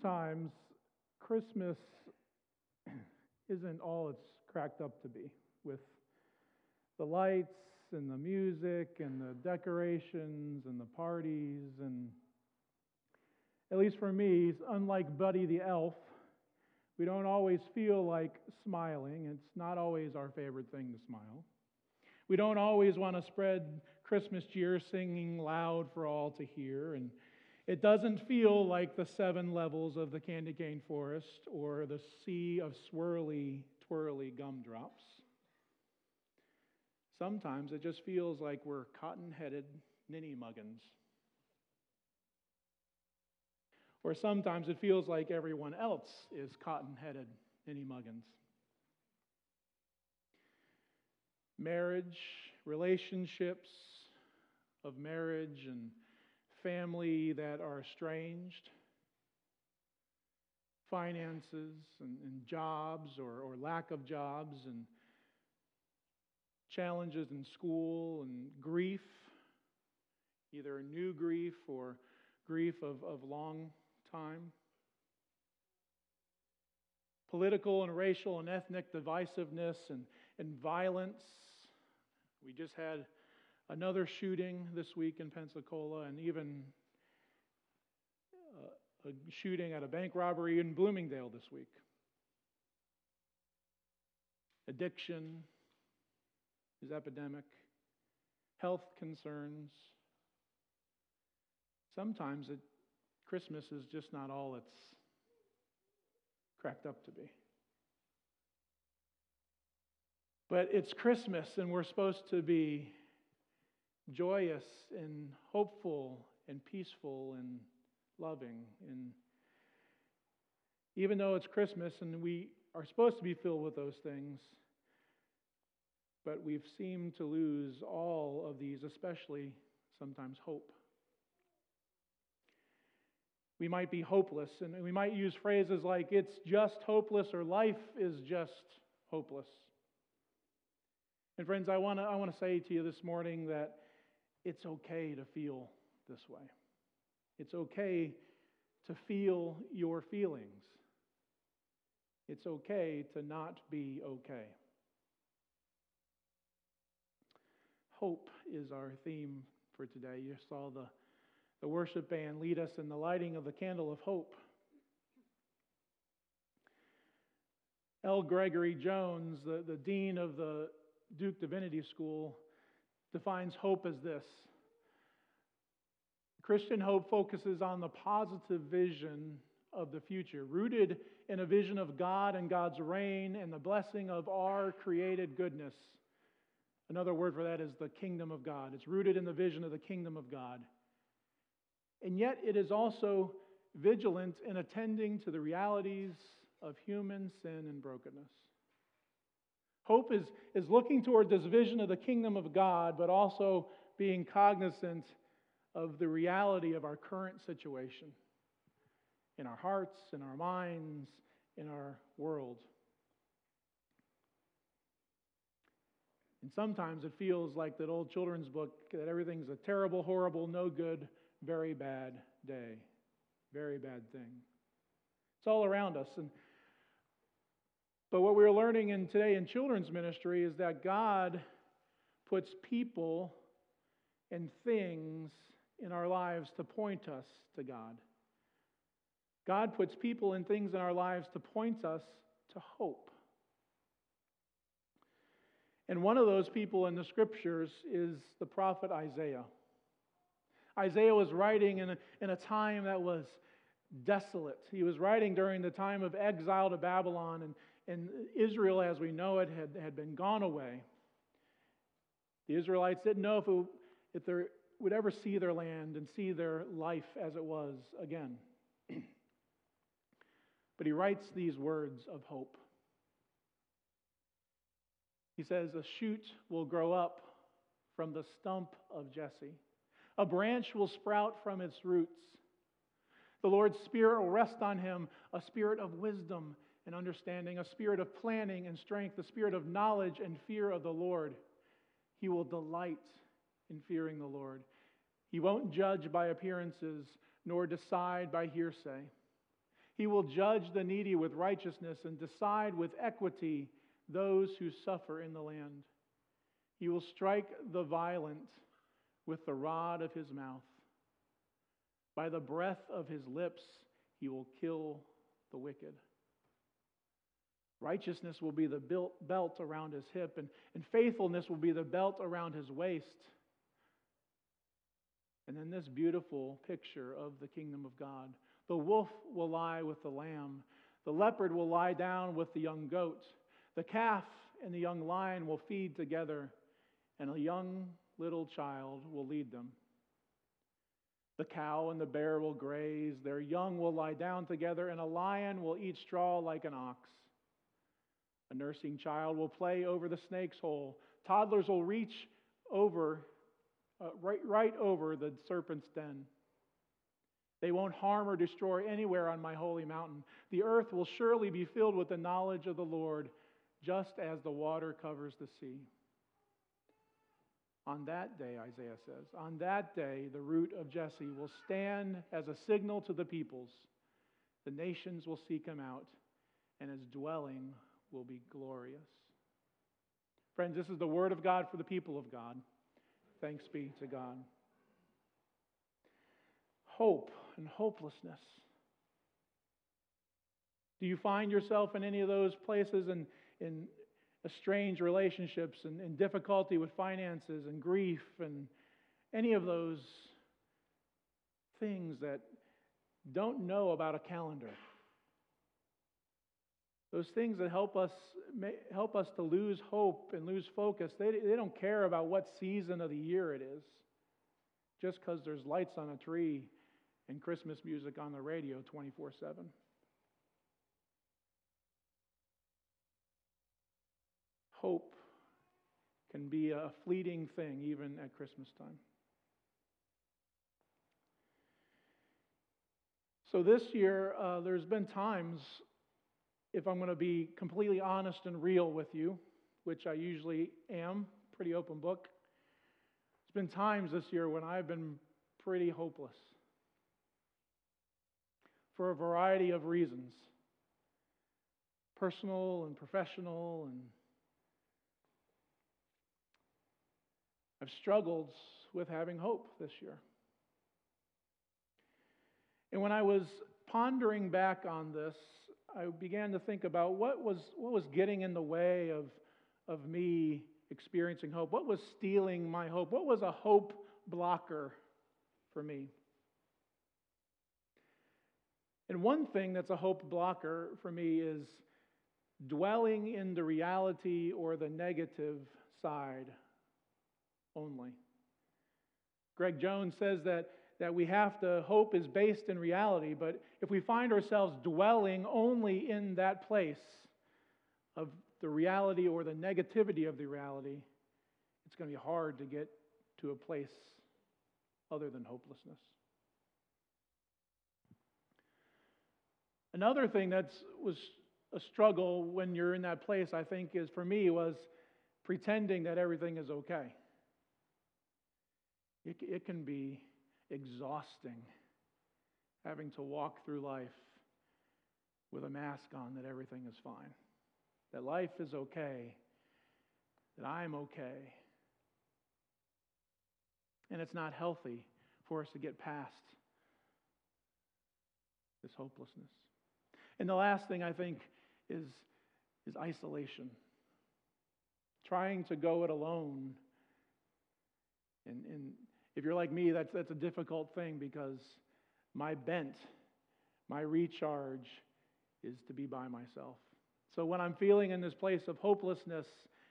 sometimes Christmas isn't all it's cracked up to be with the lights and the music and the decorations and the parties and at least for me unlike buddy the elf we don't always feel like smiling. It's not always our favorite thing to smile. We don't always want to spread christmas cheer singing loud for all to hear and it doesn't feel like the seven levels of the candy cane forest or the sea of swirly, twirly gumdrops. Sometimes it just feels like we're cotton headed ninny muggins. Or sometimes it feels like everyone else is cotton headed ninny muggins. Marriage, relationships of marriage and family that are estranged, finances and, and jobs or, or lack of jobs, and challenges in school and grief, either new grief or grief of, of long time. Political and racial and ethnic divisiveness and, and violence. We just had another shooting this week in Pensacola, and even uh, a shooting at a bank robbery in Bloomingdale this week. Addiction is epidemic, health concerns. Sometimes it, Christmas is just not all it's cracked up to be. But it's Christmas, and we're supposed to be joyous and hopeful and peaceful and loving. And even though it's Christmas and we are supposed to be filled with those things, but we've seemed to lose all of these, especially sometimes hope. We might be hopeless, and we might use phrases like, it's just hopeless, or life is just hopeless. And friends, I want to I want to say to you this morning that it's okay to feel this way. It's okay to feel your feelings. It's okay to not be okay. Hope is our theme for today. You saw the, the worship band lead us in the lighting of the candle of hope. L. Gregory Jones, the, the dean of the Duke Divinity School, defines hope as this Christian hope focuses on the positive vision of the future, rooted in a vision of God and God's reign and the blessing of our created goodness. Another word for that is the kingdom of God. It's rooted in the vision of the kingdom of God. And yet, it is also vigilant in attending to the realities of human sin and brokenness. Hope is, is looking toward this vision of the kingdom of God, but also being cognizant of the reality of our current situation in our hearts, in our minds, in our world. And sometimes it feels like that old children's book that everything's a terrible, horrible, no good, very bad day. Very bad thing. It's all around us. And but what we're learning in today in children's ministry is that God puts people and things in our lives to point us to God. God puts people and things in our lives to point us to hope. And one of those people in the scriptures is the prophet Isaiah. Isaiah was writing in a, in a time that was desolate. He was writing during the time of exile to Babylon, and, and Israel, as we know it, had, had been gone away. The Israelites didn't know if, it, if there would ever see their land and see their life as it was again. but he writes these words of hope. He says, A shoot will grow up from the stump of Jesse, a branch will sprout from its roots. The Lord's Spirit will rest on him, a spirit of wisdom and understanding, a spirit of planning and strength, a spirit of knowledge and fear of the Lord. He will delight in fearing the Lord. He won't judge by appearances, nor decide by hearsay. He will judge the needy with righteousness and decide with equity those who suffer in the land. He will strike the violent with the rod of his mouth. By the breath of his lips, he will kill the wicked. Righteousness will be the belt around his hip, and, and faithfulness will be the belt around his waist. And then this beautiful picture of the kingdom of God. The wolf will lie with the lamb, the leopard will lie down with the young goat, the calf and the young lion will feed together, and a young little child will lead them. The cow and the bear will graze, their young will lie down together, and a lion will eat straw like an ox. A nursing child will play over the snake's hole. Toddlers will reach over, uh, right, right over the serpent's den. They won't harm or destroy anywhere on my holy mountain. The earth will surely be filled with the knowledge of the Lord, just as the water covers the sea. On that day, Isaiah says, on that day, the root of Jesse will stand as a signal to the peoples. The nations will seek him out, and his dwelling will be glorious. Friends, this is the word of God for the people of God. Thanks be to God. Hope and hopelessness. Do you find yourself in any of those places and in estranged relationships and, and difficulty with finances and grief and any of those things that don't know about a calendar? Those things that help us help us to lose hope and lose focus, they, they don't care about what season of the year it is. Just because there's lights on a tree and Christmas music on the radio 24 7. Hope can be a fleeting thing even at Christmas time. So this year, uh, there's been times if I'm going to be completely honest and real with you, which I usually am, pretty open book, it's been times this year when I've been pretty hopeless for a variety of reasons personal and professional and I've struggled with having hope this year. And when I was pondering back on this, I began to think about what was, what was getting in the way of, of me experiencing hope. What was stealing my hope? What was a hope blocker for me? And one thing that's a hope blocker for me is dwelling in the reality or the negative side only. Greg Jones says that that we have to hope is based in reality, but if we find ourselves dwelling only in that place of the reality or the negativity of the reality, it's going to be hard to get to a place other than hopelessness. Another thing that was a struggle when you're in that place, I think, is for me was pretending that everything is okay. It, it can be exhausting having to walk through life with a mask on that everything is fine, that life is okay, that I'm okay. And it's not healthy for us to get past this hopelessness. And the last thing I think is, is isolation. Trying to go it alone and, and if you're like me, that's, that's a difficult thing because my bent, my recharge is to be by myself. So when I'm feeling in this place of hopelessness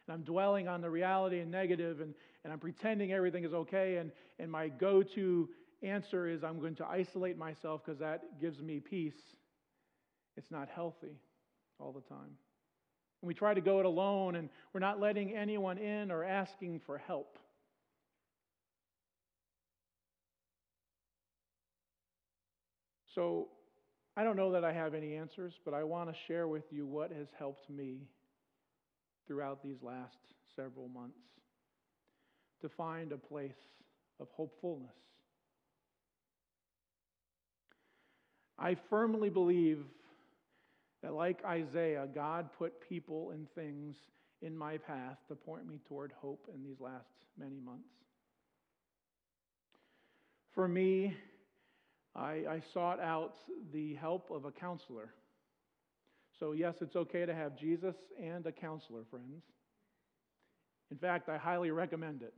and I'm dwelling on the reality and negative and, and I'm pretending everything is okay, and, and my go to answer is I'm going to isolate myself because that gives me peace, it's not healthy all the time. And we try to go it alone and we're not letting anyone in or asking for help. So I don't know that I have any answers, but I want to share with you what has helped me throughout these last several months to find a place of hopefulness. I firmly believe that, like Isaiah, God put people and things in my path to point me toward hope in these last many months. For me, I, I sought out the help of a counselor. So, yes, it's okay to have Jesus and a counselor, friends. In fact, I highly recommend it.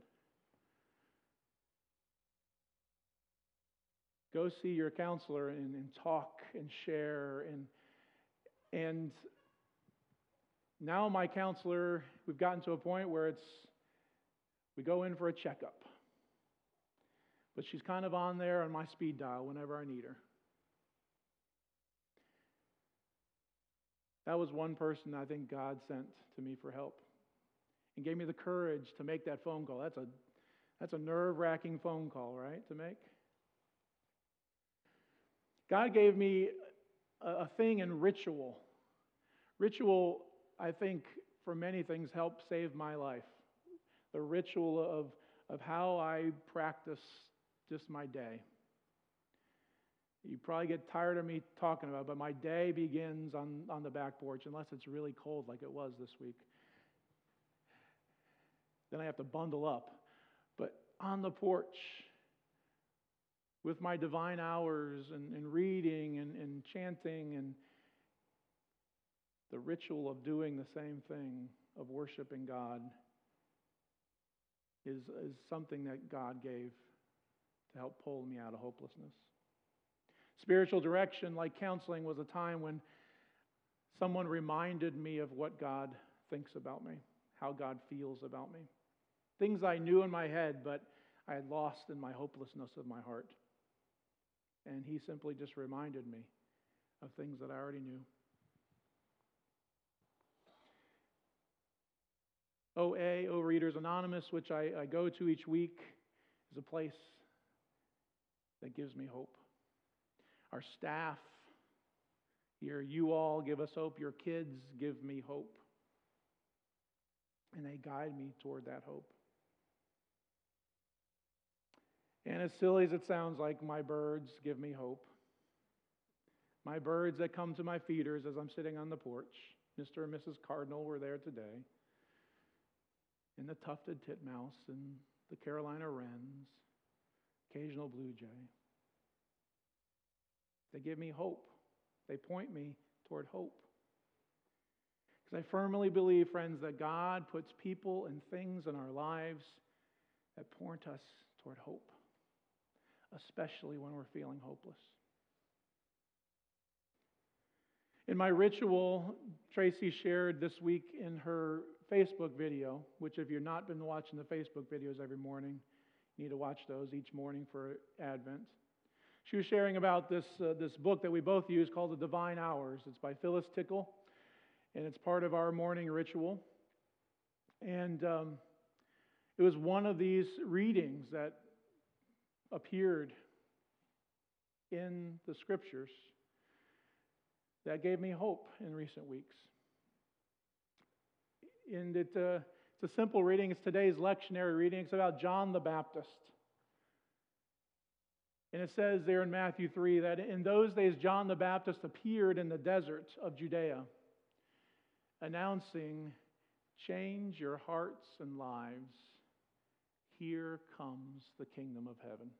Go see your counselor and, and talk and share. And, and now, my counselor, we've gotten to a point where it's we go in for a checkup. But she's kind of on there on my speed dial whenever I need her. That was one person I think God sent to me for help and gave me the courage to make that phone call. That's a, that's a nerve wracking phone call, right, to make? God gave me a, a thing in ritual. Ritual, I think, for many things, helped save my life. The ritual of, of how I practice just my day. You probably get tired of me talking about it, but my day begins on, on the back porch, unless it's really cold like it was this week. Then I have to bundle up. But on the porch, with my divine hours and, and reading and, and chanting and the ritual of doing the same thing, of worshiping God, is, is something that God gave to help pull me out of hopelessness. Spiritual direction, like counseling, was a time when someone reminded me of what God thinks about me, how God feels about me. Things I knew in my head, but I had lost in my hopelessness of my heart. And he simply just reminded me of things that I already knew. OA, Overeaters Anonymous, which I, I go to each week, is a place that gives me hope. Our staff here, you all give us hope. Your kids give me hope. And they guide me toward that hope. And as silly as it sounds like, my birds give me hope. My birds that come to my feeders as I'm sitting on the porch, Mr. and Mrs. Cardinal were there today, and the tufted titmouse and the Carolina wrens, occasional blue jay. They give me hope. They point me toward hope. Because I firmly believe, friends, that God puts people and things in our lives that point us toward hope especially when we're feeling hopeless. In my ritual, Tracy shared this week in her Facebook video, which, if you've not been watching the Facebook videos every morning, need to watch those each morning for Advent. She was sharing about this, uh, this book that we both use called The Divine Hours. It's by Phyllis Tickle, and it's part of our morning ritual. And um, it was one of these readings that appeared in the scriptures that gave me hope in recent weeks. And it, uh, it's a simple reading. It's today's lectionary reading. It's about John the Baptist. And it says there in Matthew 3 that in those days John the Baptist appeared in the desert of Judea, announcing, Change your hearts and lives here comes the kingdom of heaven.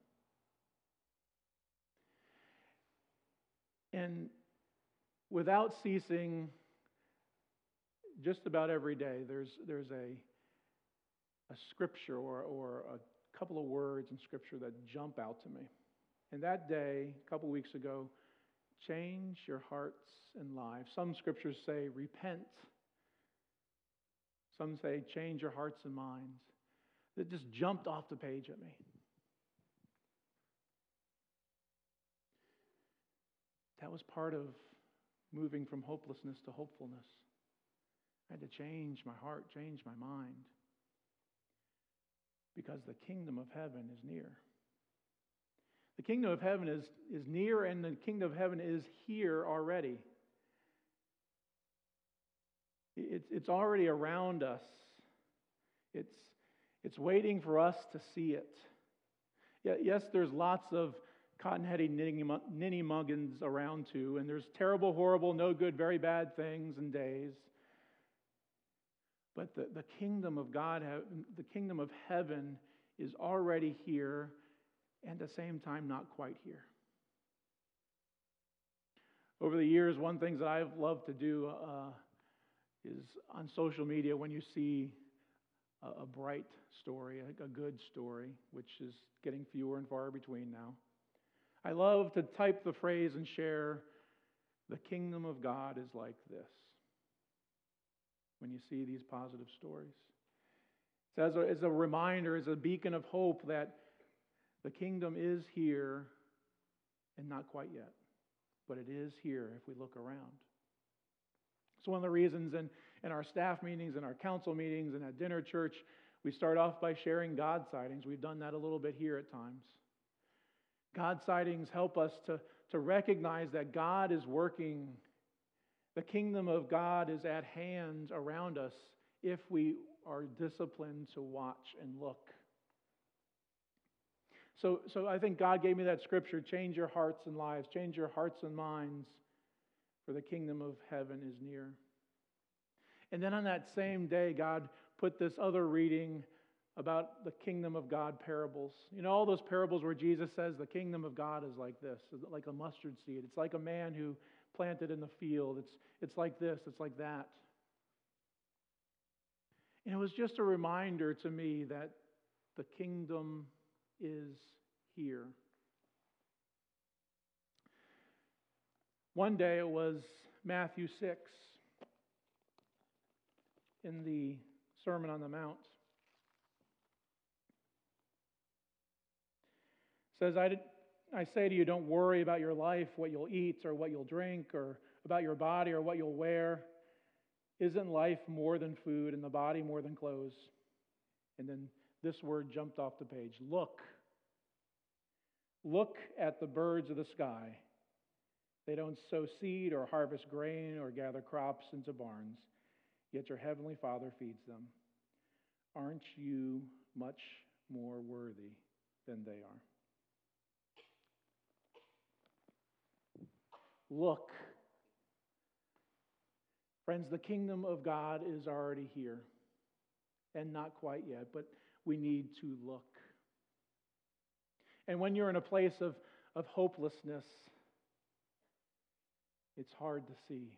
And without ceasing, just about every day, there's, there's a, a scripture or, or a couple of words in scripture that jump out to me. And that day, a couple weeks ago, change your hearts and lives. Some scriptures say repent. Some say change your hearts and minds that just jumped off the page at me. That was part of moving from hopelessness to hopefulness. I had to change my heart, change my mind, because the kingdom of heaven is near. The kingdom of heaven is, is near, and the kingdom of heaven is here already. It's, it's already around us. It's, it's waiting for us to see it. Yes, there's lots of cotton-headed ninny muggins around too, and there's terrible, horrible, no good, very bad things and days. But the, the kingdom of God, the kingdom of heaven is already here and at the same time not quite here. Over the years, one thing that I've loved to do uh, is on social media when you see a, a bright story, a, a good story, which is getting fewer and far between now. I love to type the phrase and share the kingdom of God is like this when you see these positive stories. It's as a, as a reminder, as a beacon of hope that the kingdom is here and not quite yet, but it is here if we look around. It's one of the reasons in, in our staff meetings and our council meetings and at dinner church, we start off by sharing God sightings. We've done that a little bit here at times. God sightings help us to, to recognize that God is working. The kingdom of God is at hand around us if we are disciplined to watch and look. So, so I think God gave me that scripture change your hearts and lives, change your hearts and minds, for the kingdom of heaven is near. And then on that same day, God put this other reading about the kingdom of God parables. You know, all those parables where Jesus says the kingdom of God is like this, like a mustard seed. It's like a man who planted in the field. It's, it's like this, it's like that. And it was just a reminder to me that the kingdom is here. One day it was Matthew 6 in the Sermon on the Mount. It says, I, I say to you, don't worry about your life, what you'll eat or what you'll drink, or about your body or what you'll wear. Isn't life more than food and the body more than clothes? And then this word jumped off the page Look. Look at the birds of the sky. They don't sow seed or harvest grain or gather crops into barns, yet your heavenly Father feeds them. Aren't you much more worthy than they are? Look. Friends, the kingdom of God is already here. And not quite yet, but we need to look. And when you're in a place of, of hopelessness, it's hard to see,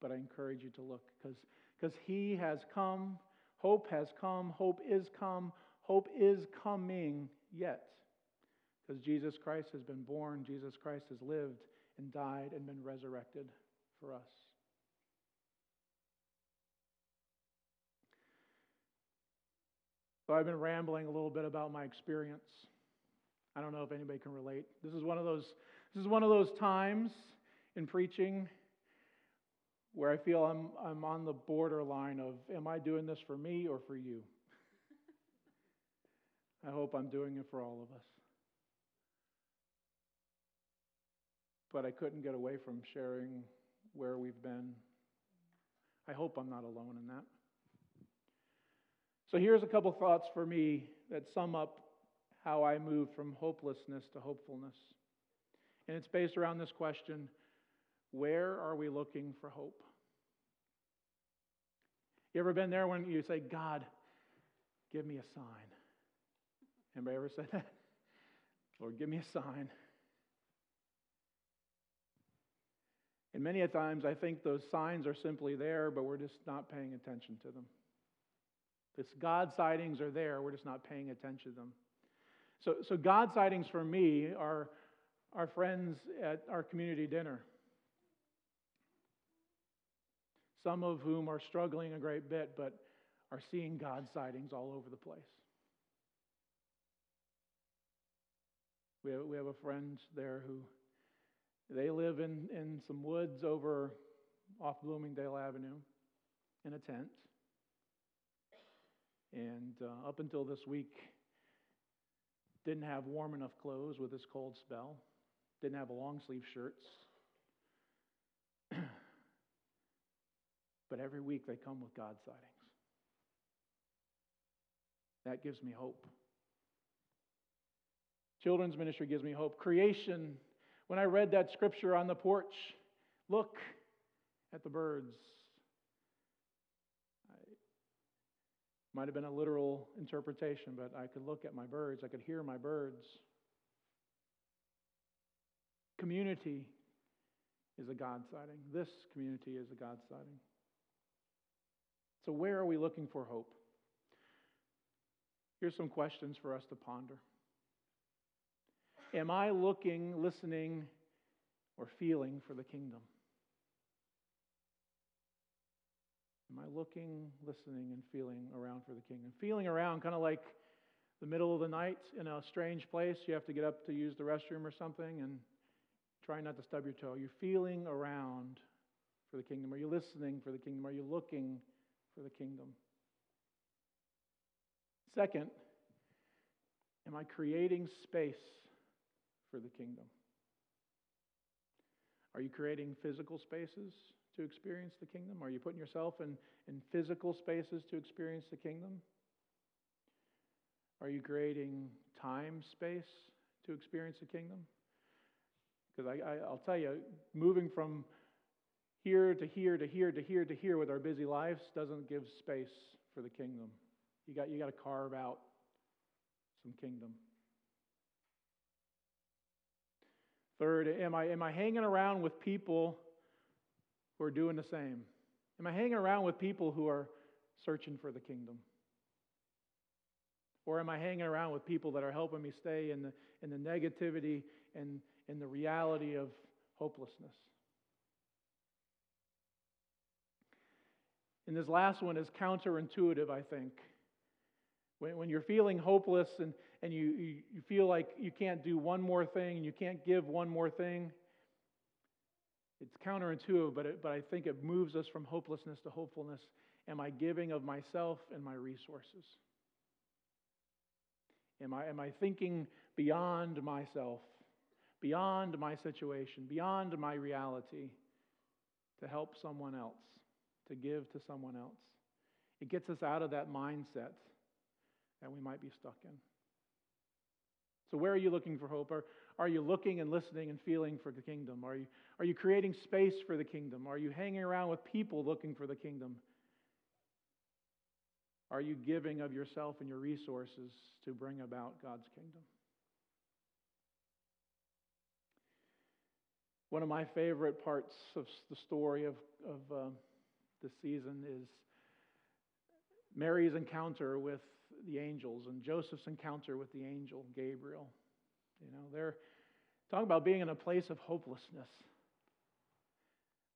but I encourage you to look because He has come, hope has come, hope is come, hope is coming yet. Because Jesus Christ has been born, Jesus Christ has lived and died and been resurrected for us. So I've been rambling a little bit about my experience. I don't know if anybody can relate. This is one of those this is one of those times in preaching where I feel I'm, I'm on the borderline of am I doing this for me or for you? I hope I'm doing it for all of us. But I couldn't get away from sharing where we've been. I hope I'm not alone in that. So here's a couple thoughts for me that sum up how I move from hopelessness to hopefulness. And it's based around this question where are we looking for hope? You ever been there when you say, God, give me a sign? Anybody ever said that? Lord, give me a sign. And many a times I think those signs are simply there, but we're just not paying attention to them. This God sightings are there, we're just not paying attention to them. So, so God sightings for me are our friends at our community dinner some of whom are struggling a great bit, but are seeing God sightings all over the place. We have, we have a friend there who they live in, in some woods over off Bloomingdale Avenue in a tent. And uh, up until this week, didn't have warm enough clothes with this cold spell, didn't have long sleeve shirts. But every week they come with God sightings. That gives me hope. Children's ministry gives me hope. Creation, when I read that scripture on the porch, look at the birds. Might have been a literal interpretation, but I could look at my birds, I could hear my birds. Community is a God sighting. This community is a God sighting. So, where are we looking for hope? Here's some questions for us to ponder. Am I looking, listening, or feeling for the kingdom? Am I looking, listening, and feeling around for the kingdom? Feeling around, kind of like the middle of the night in a strange place. You have to get up to use the restroom or something and try not to stub your toe. You're feeling around for the kingdom. Are you listening for the kingdom? Are you looking for the kingdom? Second, am I creating space for the kingdom? Are you creating physical spaces to experience the kingdom? Are you putting yourself in, in physical spaces to experience the kingdom? Are you creating time space to experience the kingdom? Because I, I, I'll tell you, moving from here to here to here to here to here with our busy lives doesn't give space for the kingdom. You got, you got to carve out some kingdom. Third, am I, am I hanging around with people who are doing the same? Am I hanging around with people who are searching for the kingdom? Or am I hanging around with people that are helping me stay in the, in the negativity and in the reality of hopelessness? And this last one is counterintuitive, I think. When, when you're feeling hopeless and, and you, you, you feel like you can't do one more thing and you can't give one more thing, it's counterintuitive, but, it, but I think it moves us from hopelessness to hopefulness. Am I giving of myself and my resources? Am I, am I thinking beyond myself, beyond my situation, beyond my reality to help someone else, to give to someone else? It gets us out of that mindset that we might be stuck in. So, where are you looking for hope? Are, are you looking and listening and feeling for the kingdom? Are you, are you creating space for the kingdom? Are you hanging around with people looking for the kingdom? Are you giving of yourself and your resources to bring about God's kingdom? One of my favorite parts of the story of, of uh, season is Mary's encounter with the angels and Joseph's encounter with the angel Gabriel. You know, they're talking about being in a place of hopelessness.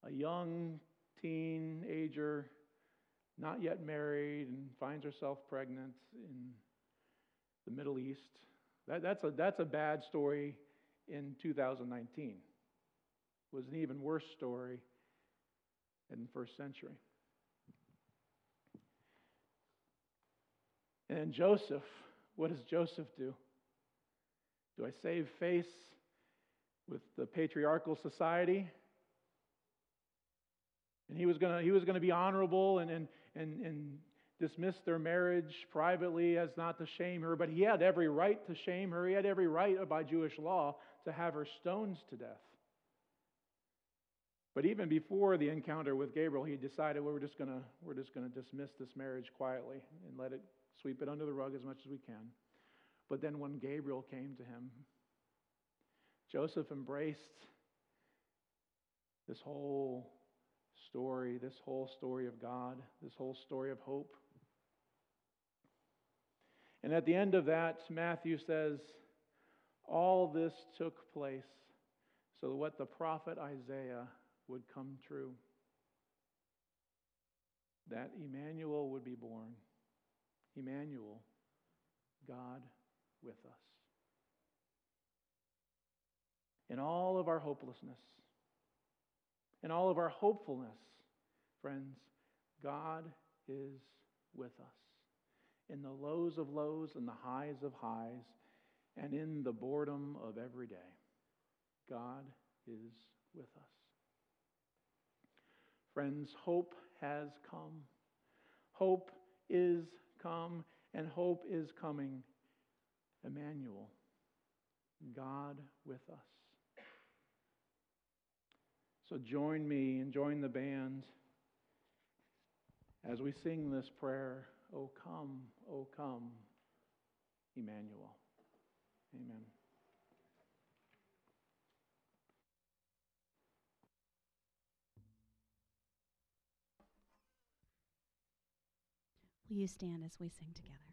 A young teenager, not yet married, and finds herself pregnant in the Middle East. That, that's, a, that's a bad story in 2019. It was an even worse story in the first century. And then Joseph, what does Joseph do? Do I save face with the patriarchal society? And he was going to he was to be honorable and, and, and, and dismiss their marriage privately as not to shame her, but he had every right to shame her. He had every right by Jewish law to have her stoned to death. But even before the encounter with Gabriel, he decided well, we're just to we're just to dismiss this marriage quietly and let it sweep it under the rug as much as we can. But then when Gabriel came to him, Joseph embraced this whole story, this whole story of God, this whole story of hope. And at the end of that, Matthew says, all this took place so that what the prophet Isaiah would come true. That Emmanuel would be born. Emmanuel, God with us. In all of our hopelessness, in all of our hopefulness, friends, God is with us. In the lows of lows and the highs of highs, and in the boredom of every day, God is with us. Friends, hope has come. Hope is come, and hope is coming. Emmanuel, God with us. So join me and join the band as we sing this prayer, O come, O come, Emmanuel. Amen. Will you stand as we sing together?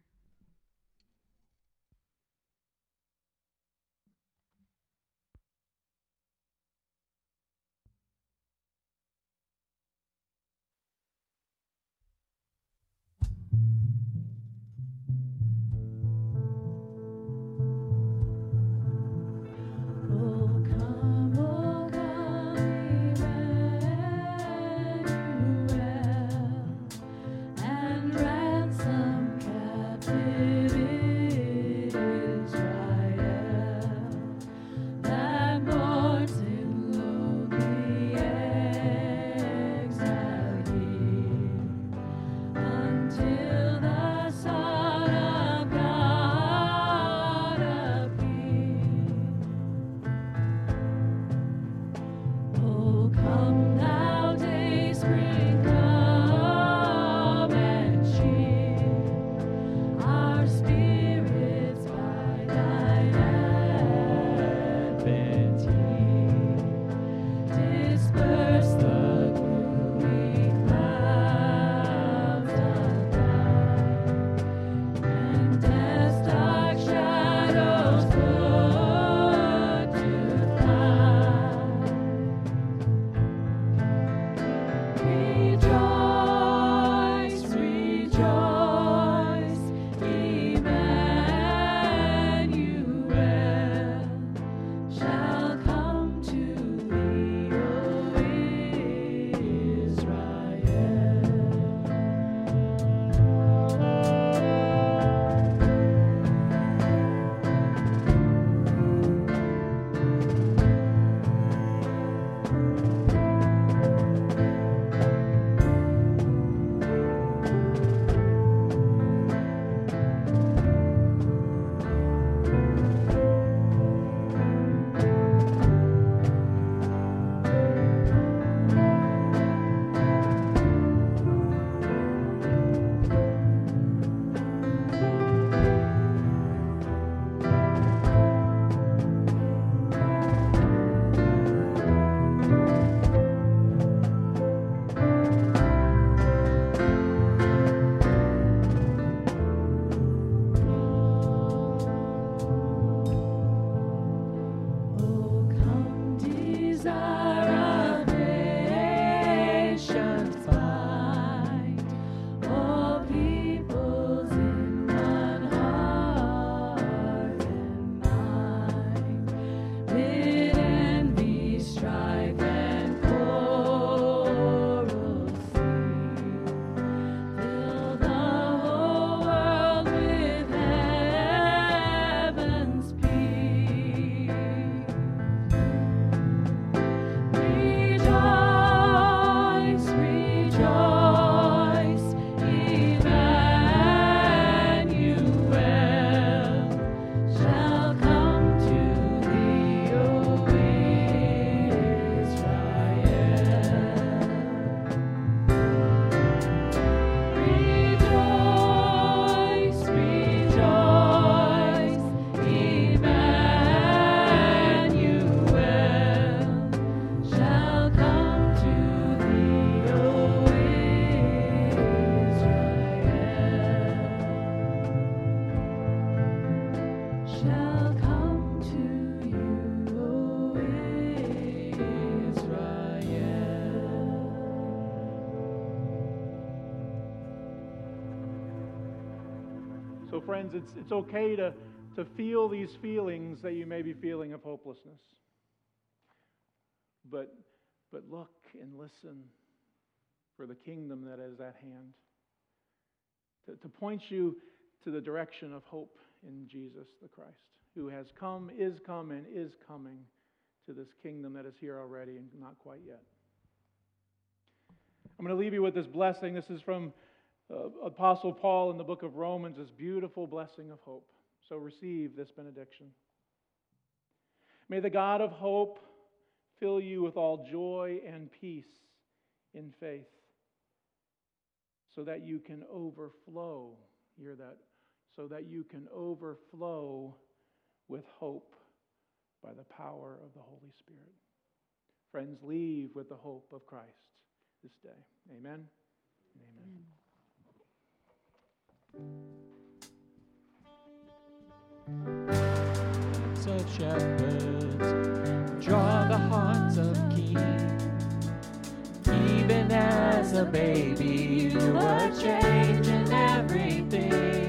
It's, it's okay to, to feel these feelings that you may be feeling of hopelessness. But, but look and listen for the kingdom that is at hand. To, to point you to the direction of hope in Jesus the Christ, who has come, is come, and is coming to this kingdom that is here already and not quite yet. I'm going to leave you with this blessing. This is from uh, Apostle Paul in the book of Romans, this beautiful blessing of hope. So receive this benediction. May the God of hope fill you with all joy and peace in faith so that you can overflow. Hear that? So that you can overflow with hope by the power of the Holy Spirit. Friends, leave with the hope of Christ this day. Amen. Amen. Of shepherds draw the hearts of kings. Even as a baby, you were changing everything.